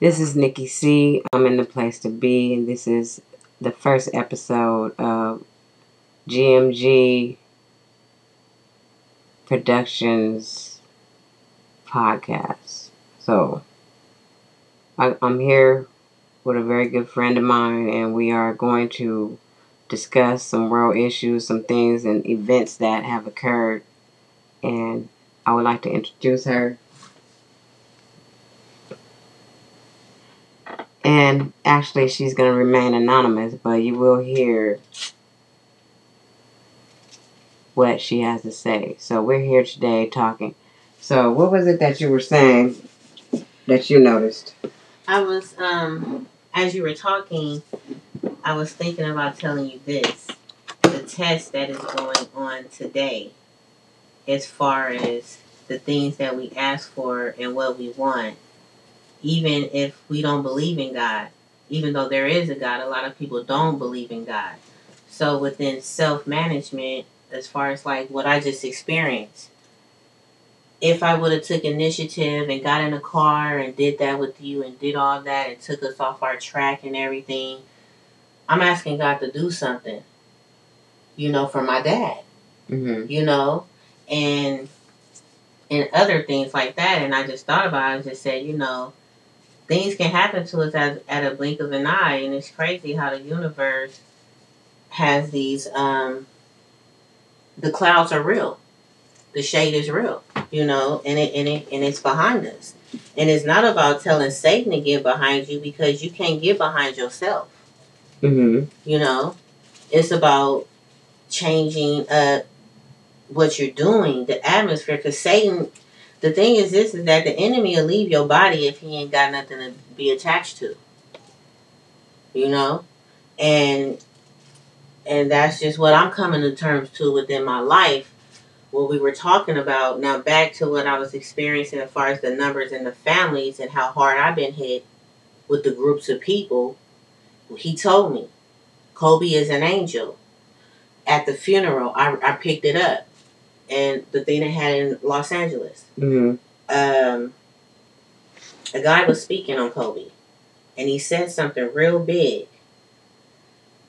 This is Nikki C. I'm in the place to be, and this is the first episode of GMG Productions podcast. So, I, I'm here with a very good friend of mine, and we are going to discuss some world issues, some things, and events that have occurred. And I would like to introduce her. And actually, she's going to remain anonymous, but you will hear what she has to say. So, we're here today talking. So, what was it that you were saying that you noticed? I was, um, as you were talking, I was thinking about telling you this. The test that is going on today, as far as the things that we ask for and what we want, even if we don't believe in God, even though there is a God, a lot of people don't believe in God. So within self management, as far as like what I just experienced, if I would have took initiative and got in a car and did that with you and did all that and took us off our track and everything, I'm asking God to do something, you know, for my dad, Mm-hmm. you know, and and other things like that. And I just thought about it. and just said, you know, things can happen to us at, at a blink of an eye, and it's crazy how the universe has these. Um, the clouds are real, the shade is real, you know, and it and it and it's behind us. And it's not about telling Satan to get behind you because you can't get behind yourself. Mm-hmm. You know, it's about changing up what you're doing, the atmosphere. Because Satan, the thing is, this is that the enemy will leave your body if he ain't got nothing to be attached to. You know, and and that's just what I'm coming to terms to within my life. What we were talking about now, back to what I was experiencing as far as the numbers and the families and how hard I've been hit with the groups of people. He told me, Kobe is an angel. At the funeral, I, I picked it up, and the thing they had in Los Angeles, Mm-hmm. um, a guy was speaking on Kobe, and he said something real big.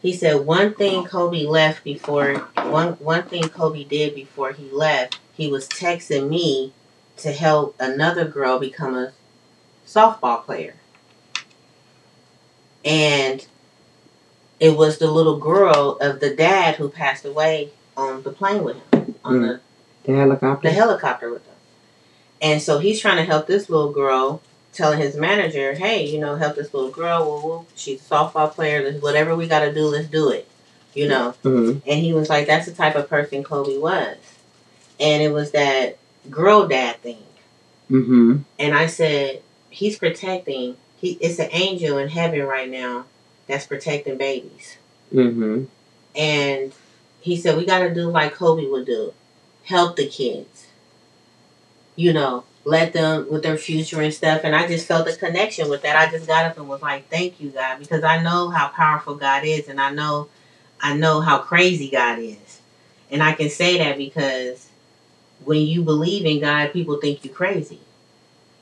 He said one thing Kobe left before one one thing Kobe did before he left, he was texting me to help another girl become a softball player. And it was the little girl of the dad who passed away on the plane with him, on Mm. the The helicopter. the helicopter with him. And so he's trying to help this little girl, telling his manager, hey, you know, help this little girl. Well, well she's a softball player. Whatever we got to do, let's do it. You know? mm-hmm. And he was like, that's the type of person Kobe was. And it was that girl dad thing. Mm-hmm. And I said, he's protecting, he, it's an angel in heaven right now that's protecting babies. Mm-hmm. And he said, we got to do like Kobe would do help the kids. You know, let them with their future and stuff. And I just felt a connection with that. I just got up and was like, thank you, God, because I know how powerful God is. And I know, I know how crazy God is. And I can say that because when you believe in God, people think you crazy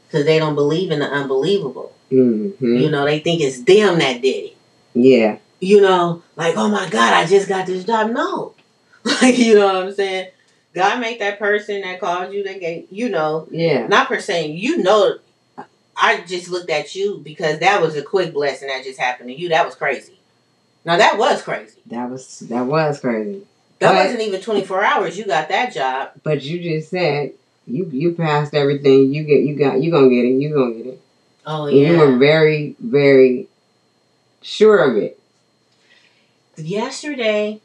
because they don't believe in the unbelievable. Mm-hmm. You know, they think it's them that did it Yeah. you know, like, oh my God, I just got this job. No. Like, you know what I'm saying? God make that person that called you, that gave, you know, Yeah. not per se, you know, I just looked at you because that was a quick blessing that just happened to you. That was crazy. Now, that was crazy. That was that was crazy. That But- wasn't even 24 hours. You got that job. But you just said you you passed everything. You get you got you gonna get it. You gonna get it. Oh, And you were very very sure of it. Yesterday,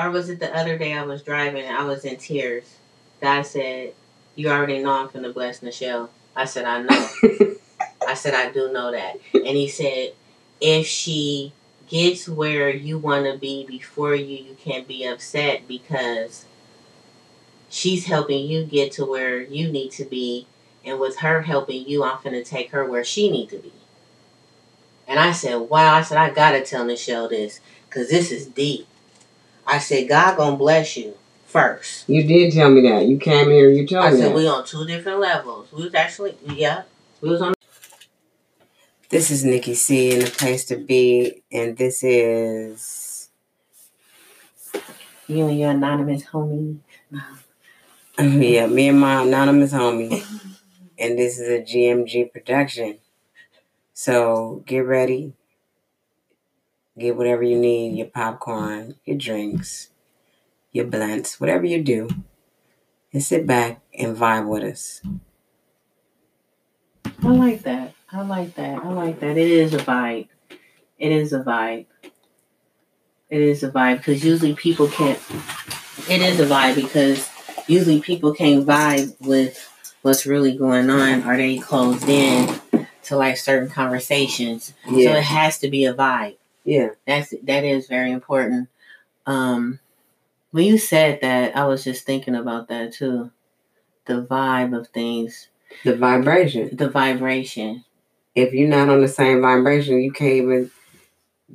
or was it the other day I was driving and I was in tears. God said, You already know I'm finna bless Michelle. I said, I know. I said, I do know that. And he said, if she gets where you want to be before you, you can't be upset because she's helping you get to where you need to be. And with her helping you, I'm going to take her where she need to be. And I said, wow. I said, I got to tell Michelle this because this is deep. I said, God going to bless you first. You did tell me that. You came here. You told I me I said that. we on two different levels. We was actually yeah, we was on. This is Nikki C and the place to be, and this is You and your anonymous homie. yeah, me and my anonymous homie, and this is a GMG production. So get ready, get whatever you need, your popcorn, your drinks, your blunts, whatever you do, and sit back and vibe with us. I like that. I like that. I like that. It is a vibe. It is a vibe. It is a vibe because usually people can't. It is a vibe because usually people can't vibe with what's really going on Are they closed in to like certain conversations. Yeah. So it has to be a vibe. Yeah. That's that is very important. Um, when you said that, I was just thinking about that too. The vibe of things, The vibration. the vibration. If you're not on the same vibration, you can't even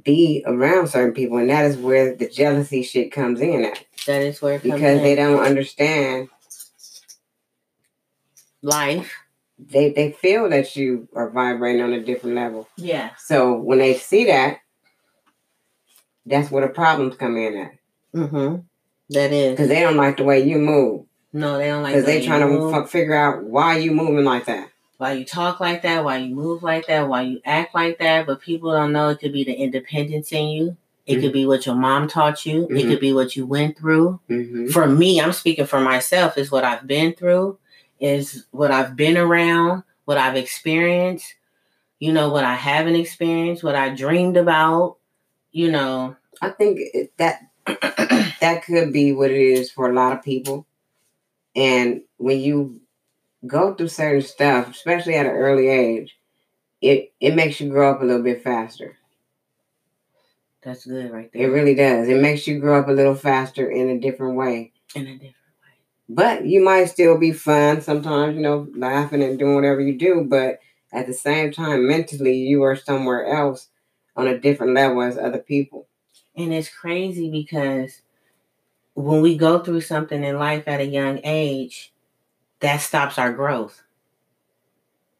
be around certain people, and that is where the jealousy shit comes in at That is where it comes because in. they don't understand. life. They they feel that you are vibrating on a different level. Yeah. So when they see that, that's where the problems come in at Mm-hmm. That is. because they don't like the way you move No, they don't like because the they trying to move, figure out why you moving like that. why you talk like that, why you move like that, why you act like that. But people don't know it could be the independence in you. It could be what your mom taught you. It Mhm. could be what you went through. Mm-hmm. For me, I'm speaking for myself, is what I've been through, is what I've been around, what I've experienced, you know, what I haven't experienced, what I dreamed about, you know. I think that that could be what it is for a lot of people. And when you go through certain stuff, especially at an early age, it it makes you grow up a little bit faster. That's good right there. It really does. It makes you grow up a little faster in a different way. In a different way. But you might still be fun sometimes, you know, laughing and doing whatever you do. But at the same time, mentally, you are somewhere else on a different level as other people. And it's crazy because when we go through something in life at a young age, that stops our growth.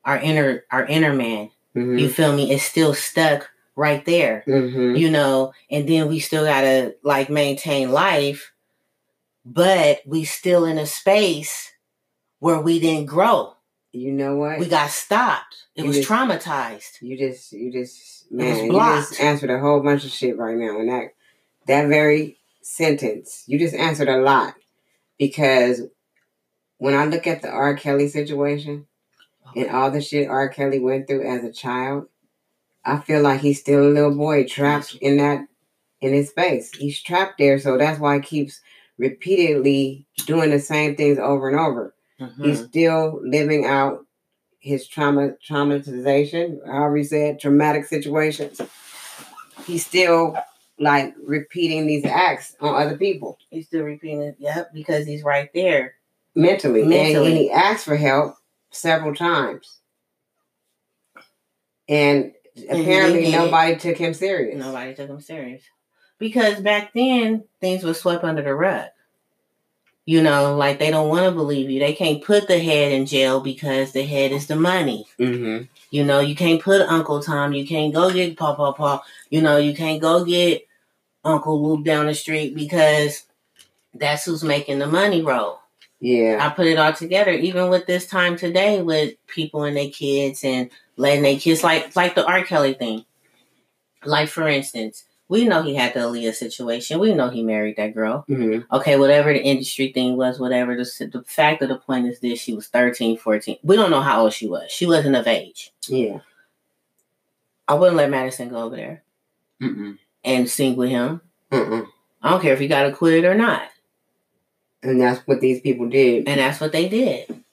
Our inner our inner man. Mm-hmm. You feel me? It's still stuck right there. hmm You know, and then we still gotta like maintain life, but we still in a space where we didn't grow. You know what? We got stopped. It You was just- traumatized. You just, you just, man, you just answered a whole bunch of shit right now, and that, that very sentence, you just answered a lot, because when I look at the R. Kelly situation and all the shit R. Kelly went through as a child, I feel like he's still a little boy trapped in that, in his space. He's trapped there, so that's why he keeps repeatedly doing the same things over and over. Mhm. He's still living out his trauma traumatization, however you said, traumatic situations. He's still like repeating these acts on other people He's still repeating it. Yep, because he's right there. mentally. And- Mentally. And, he asked for help several times. And apparently it. nobody took him serious. Nobody took him serious. Because back then things were swept under the rug. You know, like they don't want to believe you. They can't put the head in jail because the head is the money. Mm-hmm. You know, you can't put Uncle Tom. You can't go get Paw Paw Paw. You know, you can't go get Uncle Luke down the street because that's who's making the money roll. Yeah. I put it all together, even with this time today with people and their kids and letting their kids like like the R. Kelly thing. Like for instance, we know he had the Aaliyah situation. We know he married that girl. hmm Okay, whatever the industry thing was, whatever. The, the fact of the point is this: she was 13, 14. We don't know how old she was. She wasn't of age. Yeah. I wouldn't let Madison go over there Mm-mm. and sing with him. Mm-mm. I don't care if he got acquitted or not. And that's what these people did. And that's what they did.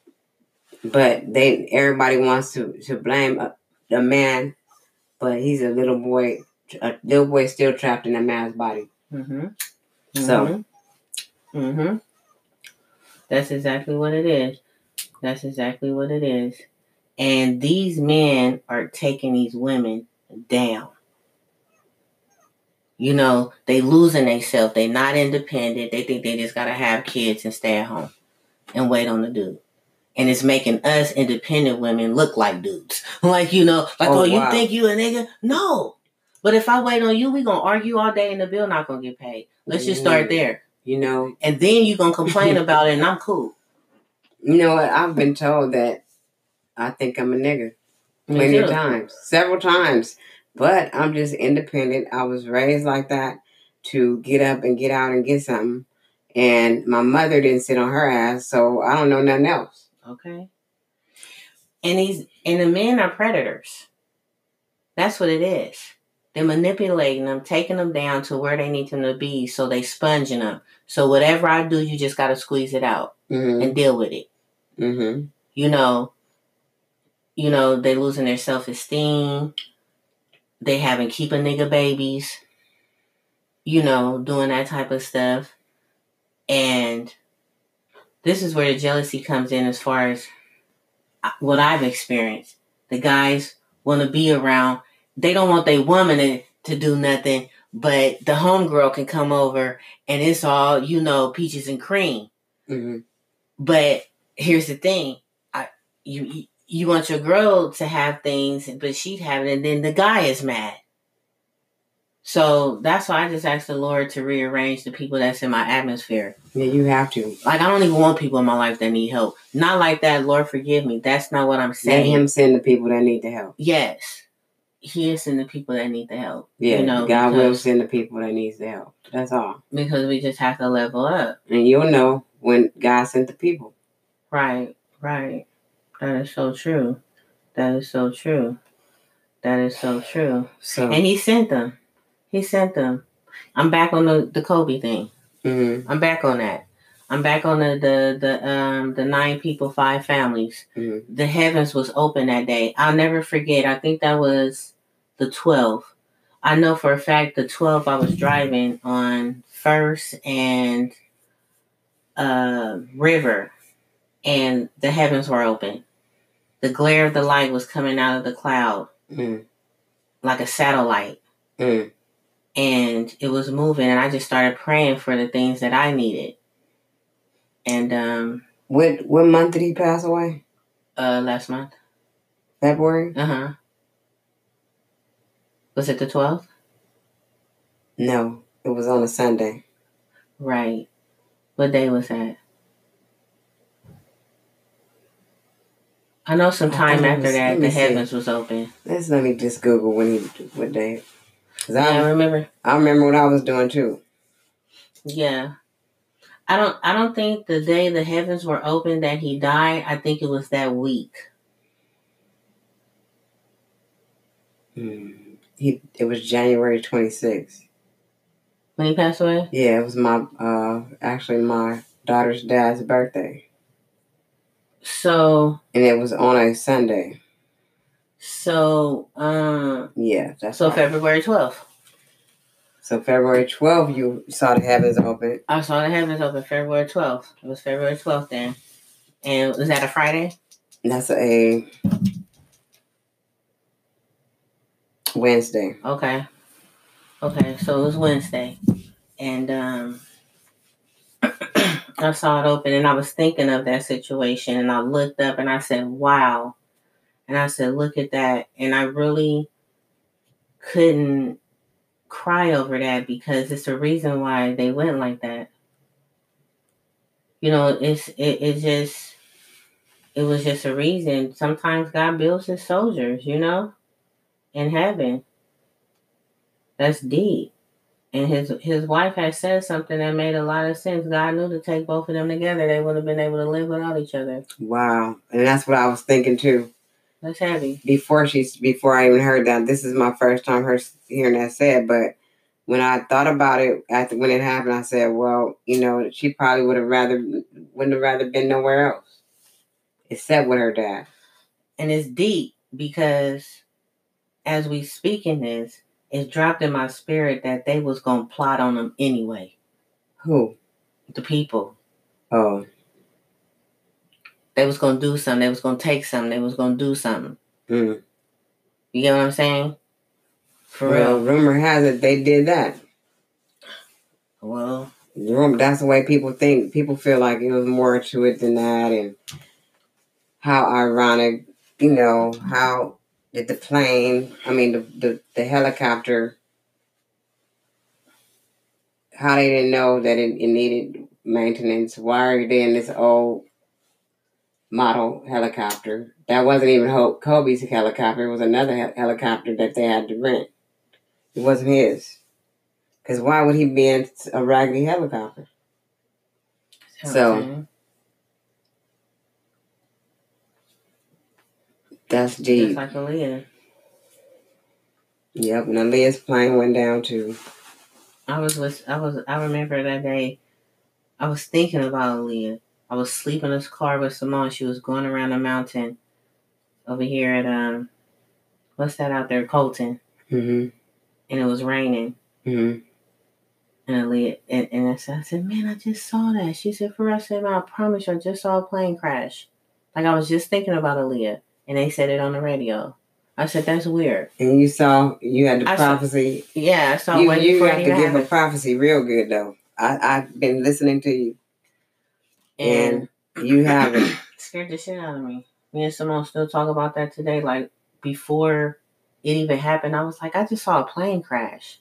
but they everybody wants to to blame a, a man, but he's a little boy. A little boy still trapped in a man's body. Mm-hmm. So- hmm That's exactly what it is. That's exactly what it is. And these men are taking these women down. You know, they losing themselves. They not independent. They think they just gotta have kids and stay at home and wait on the dude. and it's making us independent women look like dudes. Like, you know, like, oh, Oh, you think you a nigga? No. But if I wait on you, we gonna argue all day and the bill not gonna get paid. Let's just start there. You know, And then you gonna complain about it and I'm cool. you know what? I've been told that I think I'm a plenty of times, several times. But I'm just independent. I was raised like that to get up and get out and get something. And my mother didn't sit on her ass, so I don't know nothing else. Okay. And these and the men are predators. That's what it is. They're manipulating them, taking them down to where they need them to be, so they sponging them. So whatever I do, you just gotta squeeze it out Mm and deal with it. hmm. Mm hmm. You know, you know, they losing their self esteem. They having keep a nigga babies. You know, doing that type of stuff. And this is where the jealousy comes in as far as uh, what I've experienced. The guys want to be around. They don't want their woman to, do nothing, but the homegirl can come over and it's all, you know, peaches and cream. Mm-hmm. But here's the thing: I you you- want your girl to have things, but she'd have it, and then the guy is mad. So that's why I just asked the Lord to rearrange the people that's in my atmosphere. Yeah, you have to. Like I don't even want people in my life that need help. Not like that. Lord, forgive me. That's not what I'm saying. Let him send the people that need the help. Yes, He is in the people that need the help. Yeah, you know, God will send the people that needs the help. That's all. because we just have to level up. And you'll know when God sent the people. Right, right. That is so true. That is so true. That is so true. So, And he sent them. He sent them. I'm back on the, the Kobe thing. mhm, I'm back on that. I'm back on the the the um the nine people, five families. mhm. The heavens was open that day. I'll never forget. I think that was the 12th. I know for a fact the 12th I was driving on First and uh, River, and the heavens were open. The glare of the light was coming out of the cloud Mm, like a satellite. mm. and it was moving and I just started praying for the things that I needed. And um What what month did he pass away? uh last month. February? Uh-huh. Was it the 12th? No, it was on a Sunday. Right. What day was that? I know some I time after was- that the see. heavens was open. Let's let me just Google when he what day. 'Cause Yeah, I I remember. I remember what I was doing too. Yeah. I don't I don't think the day the heavens were open that he died, I think it was that week. Mm. He it was January twenty sixth. When he passed away? Yeah, it was my uh actually my daughter's dad's birthday, So and it was on a Sunday. so um Yeah, that's so right. February twelfth. So February 12th, you saw the heavens open. I saw the heavens open February 12th. It was February 12th then. And was that a Friday? That's a Wednesday. Okay. Okay, so it was Wednesday. And um I saw it open and I was thinking of that situation and I looked up and I said, Wow. And I said, Look at that. And I really couldn't cry over that because it's the reason why they went like that. You know, it's it, it just it was just a reason. Sometimes God builds his soldiers, you know, in heaven. That's deep. And his his wife had said something that made a lot of sense. God knew to take both of them together. They would have been able to live without each other. Wow. And that's what I was thinking too. That's heavy. Before she's before I even heard that. This is my first time her hearing that said, but when I thought about it after when it happened, I said, Well, you know, she probably would have rather wouldn't have rather been nowhere else. Except with her dad. And it's deep because as we speak in this, it dropped in my spirit that they was gonna plot on them anyway. Who? The people. Oh. They was gonna do something. They was gonna take something. They was gonna do something. Mm. You get what I'm saying? For well, real. rumor has it they did that. Well, Rum- That's the way people think. People feel like it was more to it than that, and how ironic, you know, how did the plane, I mean, the, the, the helicopter, how they didn't know that it, it needed maintenance. Why are they in this old model helicopter? That wasn't even Kobe's helicopter. It was another he- helicopter that they had to rent. It wasn't his. Because why would he be in a raggedy helicopter? So- That's just deep. like Aaliyah. Yep, and Aaliyah's plane went down too. I was with, I was I remember that day I was thinking about Aaliyah. I was sleeping in this car with Simone. She was going around the mountain over here at um what's that out there, Colton. hmm And it was raining. hmm And Aaliyah and, and I said, I said, Man, I just saw that. She said, For us, I said, "Man, I promise you I just saw a plane crash. Like I was just thinking about Aaliyah. And they said it on the radio. I said, That's weird. And you saw, you had the I saw- prophecy. Yeah, I saw you you have to give a prophecy real good though. I I've been listening to you, And and you have it. scared the shit out of me. Me and Simone still talk about that today. Like before it even happened, I was like, I just saw a plane crash.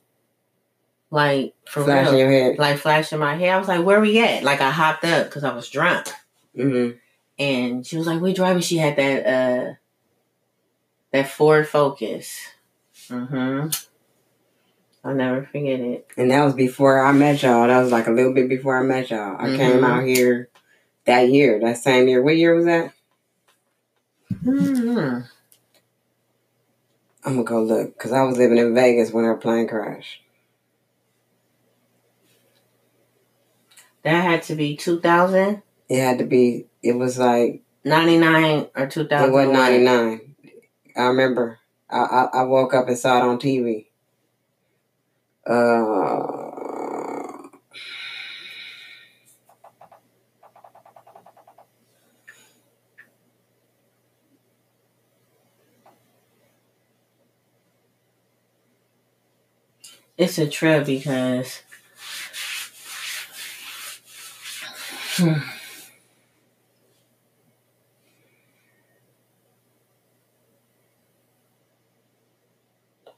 Like for flashing real, your head. like flashing my head. I was like, where we at? Like I hopped up because I was drunk, hmm and she was like, we driving. She had that uh that Ford Focus. Mm-hmm. I'll never forget it. And that was before I met y'all. That was like a little bit before I met y'all. I came Mhm. out here that year, that same year. What year was that? Mm-hmm. I'm gonna go look because I was living in Vegas when her plane crashed. That had to be 2000, It had to be. It was like 99 or 2000. it was '99. I remember. I, I I woke up and saw it on TV. Uh, It's a trip because Hmm.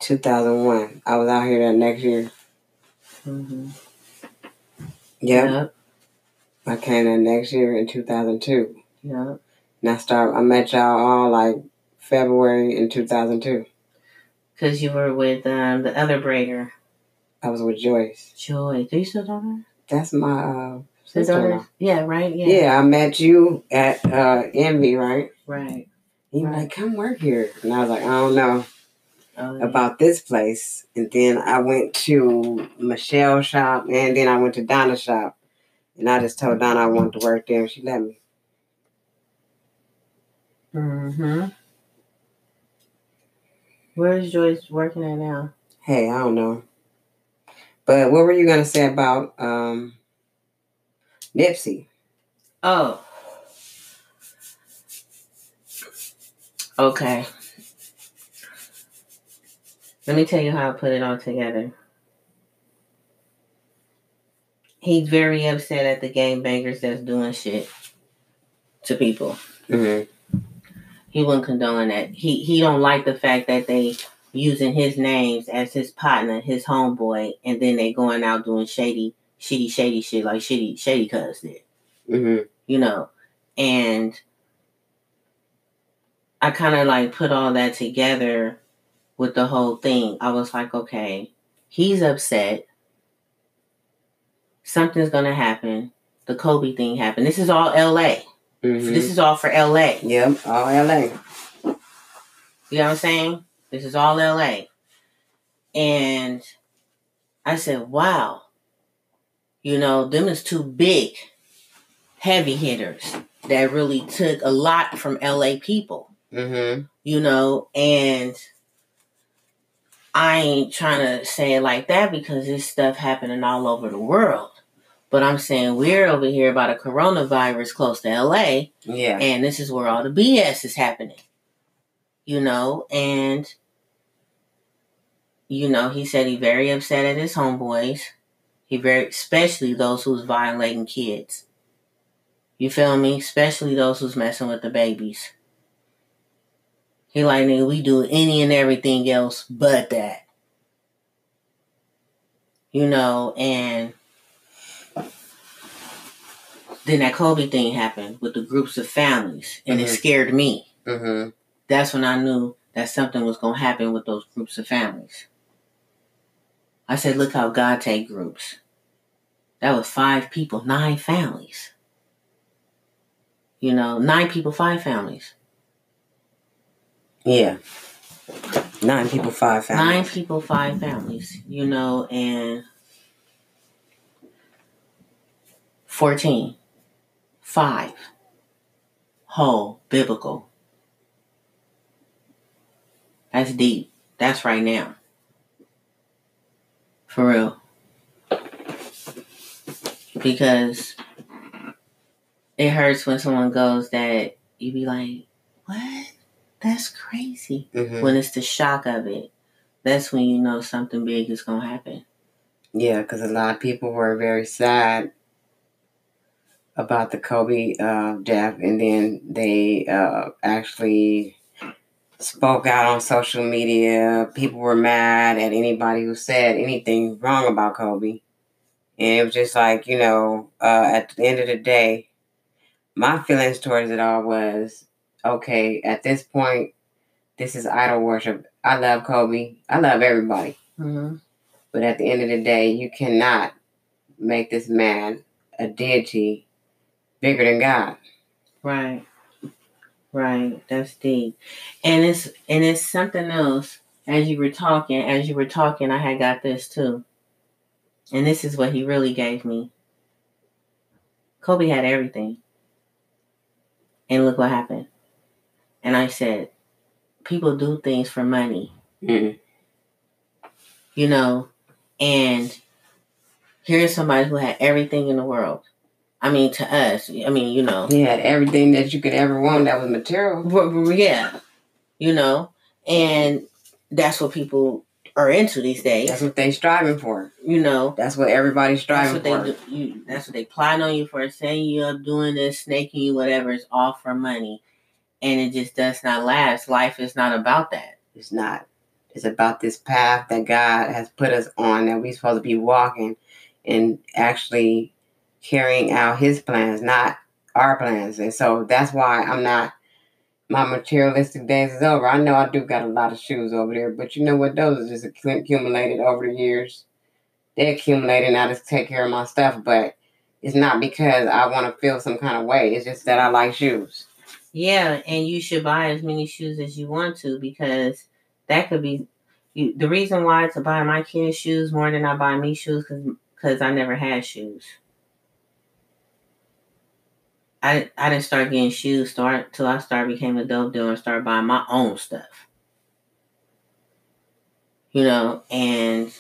2001. I was out here that next year. Mhm. Yep. Yep. I came that next year in 2002. Yep. And I start. I met y'all all like February in 2002. Because you were with um, the other braider, I was with Joyce. Joy. Do you still know her? That's my uh, sister. Yeah, right? Yeah. Yeah. I met you at uh, Envy, right? Right. You were Right. like, come work here. And I was like, I don't know Oh, yeah. about this place. And then I went to Michelle's shop and then I went to Donna's shop. And I just told Donna I wanted to work there and she let me. Mm-hmm. Where's Joyce working at now? Hey, I don't know. But what were you gonna say about um Nipsey? Oh. Okay. Let me tell you how I put it all together. He's very upset at the game bangers that's doing shit to people. Mm-hmm. He wouldn't condone that. He he don't like the fact that they using his names as his partner, his homeboy, and then they going out doing shady, shitty, shady shit like shitty, shady cuz did. Mm-hmm. you know, and I kind of like put all that together with the whole thing. I was like, okay, he's upset. Something's gonna happen. The Kobe thing happened. This is all LA. Mm-hmm. This is all for LA. Yep, all LA. You know what I'm saying? This is all LA. And I said, wow. You know, them is two big heavy hitters that really took a lot from LA people. Mm-hmm. you know, and I ain't trying to say it like that because this stuff happening all over the world. But I'm saying we're over here about a coronavirus close to LA, Yeah. and this is where all the BS is happening. You know, and you know, he said he very upset at his homeboys. He very especially those who's violating kids. You feel me? Especially those who's messing with the babies. He like, nigga, we do any and everything else but that. You know, and then that Kobe thing happened with the groups of families, and it Mhm. scared me. Mm-hmm. That's when I knew that something was going to happen with those groups of families. I said, look how God take groups. That was five people, nine families. You know, nine people, five families. Yeah. Nine people, five families. Nine people, five families. You know, and 14. Five. Whole, biblical. That's deep. That's right now. For real. Because it hurts when someone goes that you be like, what? That's crazy. hmm When it's the shock of it, that's when you know something big is going to happen. Yeah, because a lot of people were very sad about the Kobe uh, death, and then they uh, actually spoke out on social media. People were mad at anybody who said anything wrong about Kobe, and it was just like you know, uh, at the end of the day, my feelings towards it all was okay. At this point, this is idol worship. I love Kobe. I love everybody. Mm-hmm. But at the end of the day, you cannot make this man a deity bigger than God. Right. Right. That's deep. And it's and it's something else. As you were talking, as you were talking, I had got this too. And this is what he really gave me. Kobe had everything. And look what happened. And I said, people do things for money, Mm-mm. you know, and here's somebody who had everything in the world. I mean, to us, I mean, you know, He had everything that you could ever want that was material. Yeah, you know, and that's what people are into these days. That's what they're striving for. you know, That's what everybody's that's striving what they for. do. You, that's what they plot on you for, saying you up doing this, snaking you, whatever. It's all for money, and it just does not last. Life is not about that. It's not. It's about this path that God has put us on that we're supposed to be walking and actually carrying out his plans, not our plans. And so that's why I'm not my materialistic days is over. I know I do got a lot of shoes over there, but you know what? Those are just accumulated over the years. They accumulated and I just take care of my stuff, but it's not because I want to feel some kind of way. It's just that I like shoes. Yeah, and you should buy as many shoes as you want to because that could be you, the reason why to buy my kids shoes more than I buy me shoes because I never had shoes. I I didn't start getting shoes start till I started became a dope dealer and started buying my own stuff. You know, and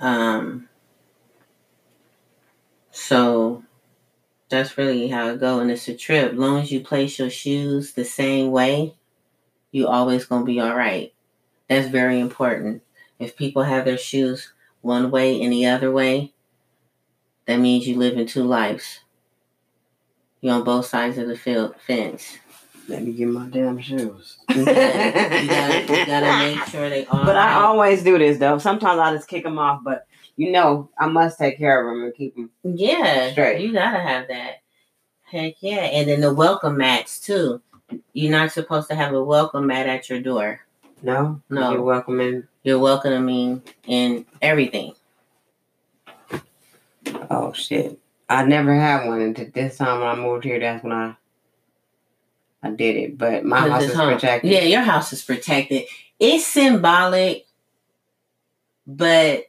um so that's really how it go and it's a trip. long as you place your shoes the same way, you always gonna be all right. That's very important. If people have their shoes one way and the other way, that means you live in two lives. You're on both sides of the field fence. Let me get my damn shoes. You gotta, you gotta, you gotta make sure they all. But I right. always do this though. Sometimes I just kick them off, but you know I must take care of them and keep them. Yeah, Straight. you gotta have that. Heck yeah, and then the welcome mats too. You're not supposed to have a welcome mat at your door. No, No. You're welcoming. You're welcoming in everything. Oh shit! I never had one until this time when I moved here. That's when I I did it. But my house is home. protected. Yeah, your house is protected. It's symbolic, but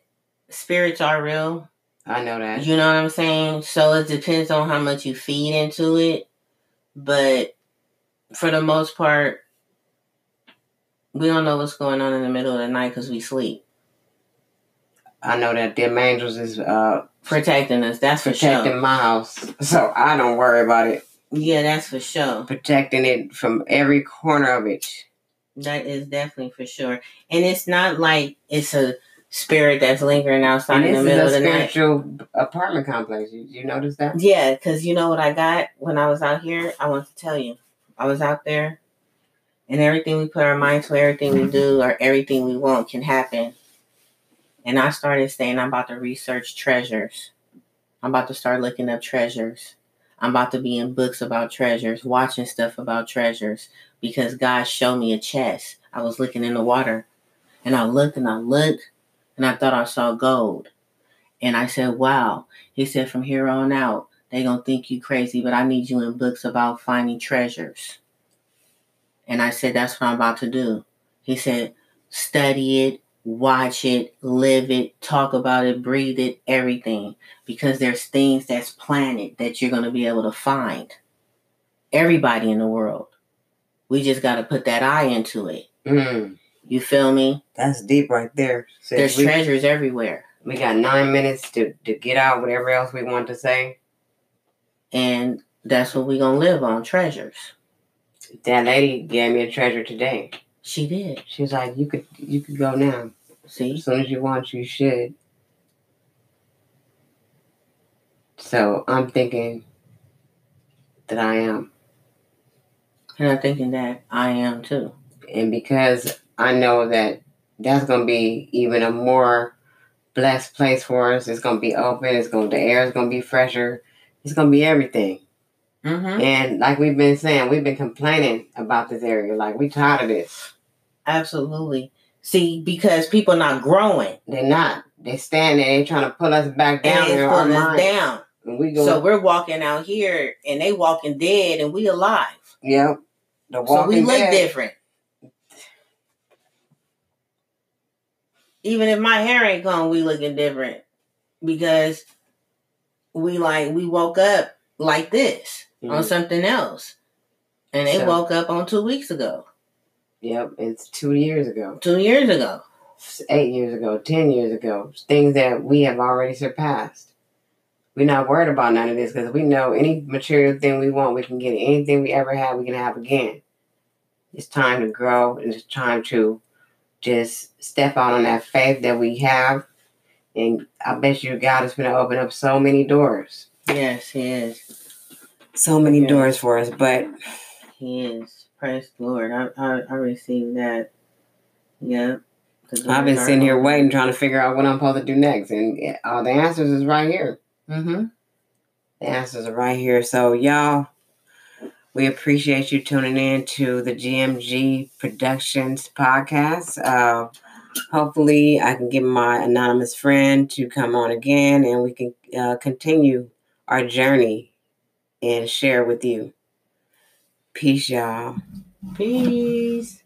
spirits are real. I know that. You know what I'm saying? So it depends on how much you feed into it. But for the most part, we don't know what's going on in the middle of the night because we sleep. I know that them angels is uh Protecting us, that's for protecting sure. my house, so I don't worry about it. Yeah, that's for sure. Protecting it from every corner of it. That is definitely for sure. And it's not like it's a spirit that's lingering outside in the middle of the night. spiritual apartment complex. You, you notice that? Yeah, because you know what I got when I was out here? I want to tell you. I was out there, and everything we put our mind to, everything we do, or everything we want can happen. And I started saying, I'm about to research treasures. I'm about to start looking up treasures. I'm about to be in books about treasures, watching stuff about treasures, because God showed me a chest. I was looking in the water, and I looked and I looked, and I thought I saw gold. And I said, Wow. He said, From here on out, they going to think you crazy, but I need you in books about finding treasures. And I said, That's what I'm about to do. He said, Study it, watch it, live it, talk about it, breathe it, everything. Because there's things that's planted that you're going to be able to find. Everybody in the world. We just got to put that eye into it. Mm, You feel me? that's deep right there. Sis, There's we, treasures everywhere. we got nine minutes to, to get out whatever else we want to say. And that's what we're going to live on treasures. That lady gave me a treasure today. She did. She was like, "You could, you could go now. See? As soon as you want, you should." So I'm thinking that I am, And I'm thinking that I am too. and because I know that that's gonna be even a more blessed place for us. It's gonna be open. It's gonna the air is gonna be fresher. It's gonna be everything. Mm-hmm. And like we've been saying, we've been complaining about this area. Like we tired of this. Absolutely. See, because people not growing. They're not. They stand there. They trying to pull us back down and in it's our pulling us down. We go. So we're walking out here and they walking dead and we alive. Yep. The walking So we look Dead. different. Even if my hair ain't gone, we looking different. Because we like we woke up like this on Mhm. something else. And they So- woke up on two weeks ago. Yep. It's two years ago, Two years ago. eight years ago, ten years ago. Things that we have already surpassed. We're not worried about none of this because we know any material thing we want, we can get it. Anything we ever had, we can have again. It's time to grow and it's time to just step out on that faith that we have. And I bet you God is going to open up so many doors. Yes, he is. So many Yeah. doors for us. But He is. Praise the Lord. I I, I received that. Yep. I've been sitting here waiting, trying to figure out what I'm supposed to do next. And all the answers is right here. Mm-hmm. The answers are right here. So, y'all, we appreciate you tuning in to the GMG Productions podcast. Uh, hopefully, I can get my anonymous friend to come on again and we can uh, continue our journey and share with you. Peace, y'all. Peace.